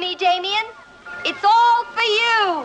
me, Damien? It's all for you.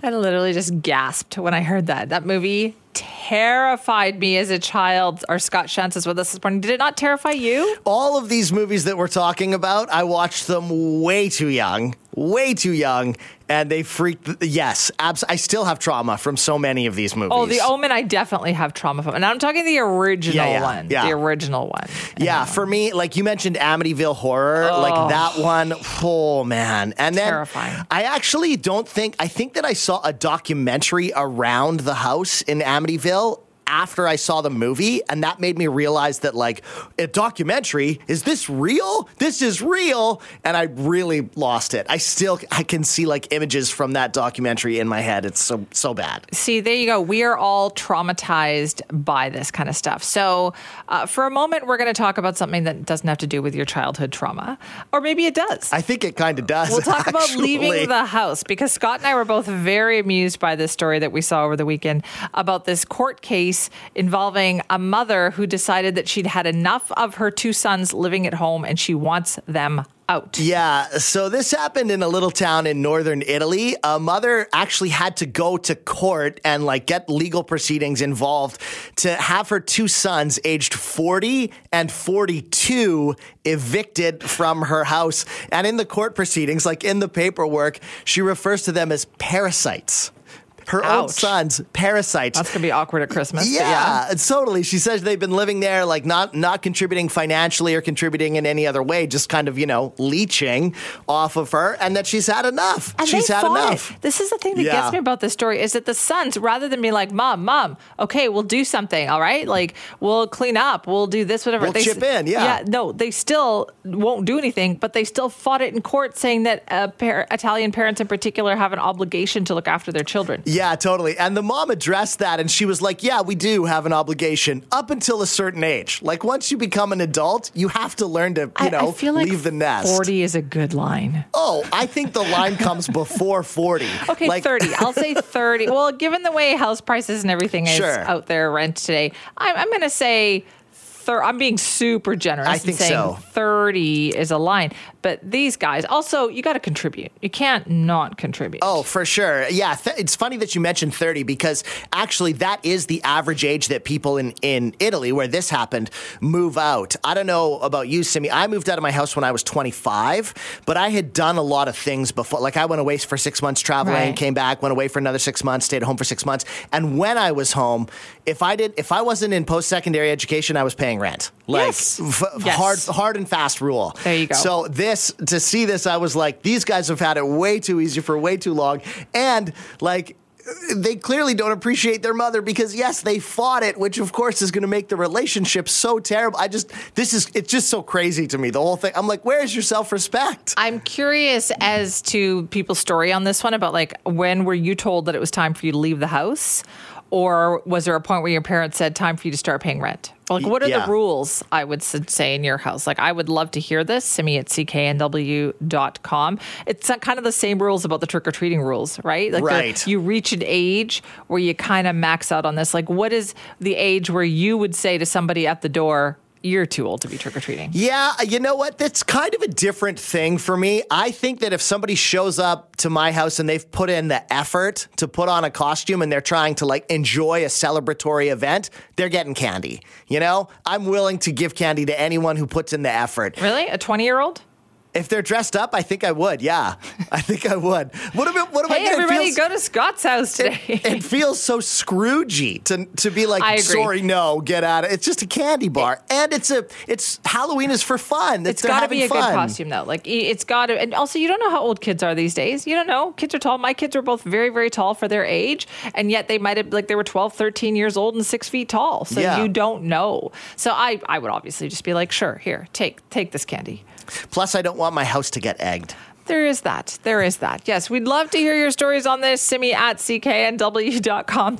I literally just gasped when I heard that. That movie terrified me as a child. Our Scott Shantz is with us this morning. Did it not terrify you? All of these movies that we're talking about, I watched them way too young, way too young, and they freaked. Yes, abs- I still have trauma from so many of these oh, movies. Oh, The Omen, I definitely have trauma from. And I'm talking the original Yeah, yeah, one. yeah. The original one. Yeah, for me, like you mentioned Amityville Horror, like that one, oh man. And then Terrifying. I actually don't think I think that I saw a documentary around the house in Amityville after I saw the movie, and that made me realize that like a documentary, is this real? This is real. And I really lost it. I still I can see like images from that documentary in my head. It's so so bad. See, there you go. We are all traumatized by this kind of stuff. So, uh, for a moment, we're going to talk about something that doesn't have to do with your childhood trauma, or maybe it does. I think it kind of does. We'll talk about leaving the house because Scott and I were both very amused by this story that we saw over the weekend about this court case involving a mother who decided that she'd had enough of her two sons living at home and she wants them out. Yeah, so this happened in a little town in northern Italy. A mother actually had to go to court and like get legal proceedings involved to have her two sons aged 40 and 42 evicted from her house. And in the court proceedings, like in the paperwork, she refers to them as parasites. Her own sons, parasites. That's going to be awkward at Christmas. but Yeah, totally. She says they've been living there, like not not contributing financially or contributing in any other way, just kind of you know leeching off of her, and that she's had enough. And she's had enough. It. This is the thing that Yeah. gets me about this story is that the sons, rather than be like, "Mom, mom, okay, we'll do something, all right, like we'll clean up, we'll do this, whatever." We'll they, chip in, yeah. yeah. No, they still won't do anything, but they still fought it in court, saying that uh, par- Italian parents in particular have an obligation to look after their children. Yeah, totally. And the mom addressed that, and she was like, "Yeah, we do have an obligation up until a certain age. Like once you become an adult, you have to learn to, you I, know, I feel like leave the nest." Forty is a good line. Oh, I think the line comes before forty. Okay, Like- 30. I'll say 30. Well, given the way house prices and everything is Sure. out there rent today, I'm, I'm going to say thir- I'm being super generous. I think saying so. 30 is a line. But these guys, also, you got to contribute. You can't not contribute. Oh, for sure. Yeah, th- it's funny that you mentioned 30 because actually that is the average age that people in in Italy where this happened move out. I don't know about you, Simi. I moved out of my house when I was 25, but I had done a lot of things before. Like I went away for 6 months traveling, Right. came back, went away for another 6 months, stayed at home for 6 months. And when I was home, if I did if I wasn't in post-secondary education, I was paying rent. Like Yes. f- Yes. hard hard and fast rule. There you go. So this to see this, I was like, these guys have had it way too easy for way too long, and like. They clearly don't appreciate their mother because yes, they fought it, which of course is going to make the relationship so terrible. I just this is it's just so crazy to me. The whole thing. I'm like, where is your self respect? I'm curious as to people's story on this one about like when were you told that it was time for you to leave the house? Or was there a point where your parents said time for you to start paying rent? Like, what are Yeah. the rules, I would say, in your house? Like, I would love to hear this. Simi at cknw.com. It's kind of the same rules about the trick or treating rules, right? Like, Right. you reach an age where you kind of max out on this. Like, what is the age where you would say to somebody at the door, you're too old to be trick or treating? Yeah, you know what? That's kind of a different thing for me. I think that if somebody shows up to my house and they've put in the effort to put on a costume and they're trying to like enjoy a celebratory event, they're getting candy. You know, I'm willing to give candy to anyone who puts in the effort. Really? A 20 year old? If they're dressed up, I think I would. Yeah, I think I would. What about what am I Hey, gonna everybody, feel? go to Scott's house today. it feels so Scroogey to to be like, sorry, no, get out of it. It's just a candy bar, and it's a it's Halloween is for fun. It's they're got to be a fun. good costume, though. Like, it's got to, and also, you don't know how old kids are these days. You don't know. Kids are tall. My kids are both very, very tall for their age, and yet they might have, like, they were 12, 13 years old and six feet tall. So Yeah. you don't know. So I, I would obviously just be like, sure, here, take, take this candy. Plus, I don't want my house to get egged. There is that. There is that. Yes, we'd love to hear your stories on this. Simi at cknw.com.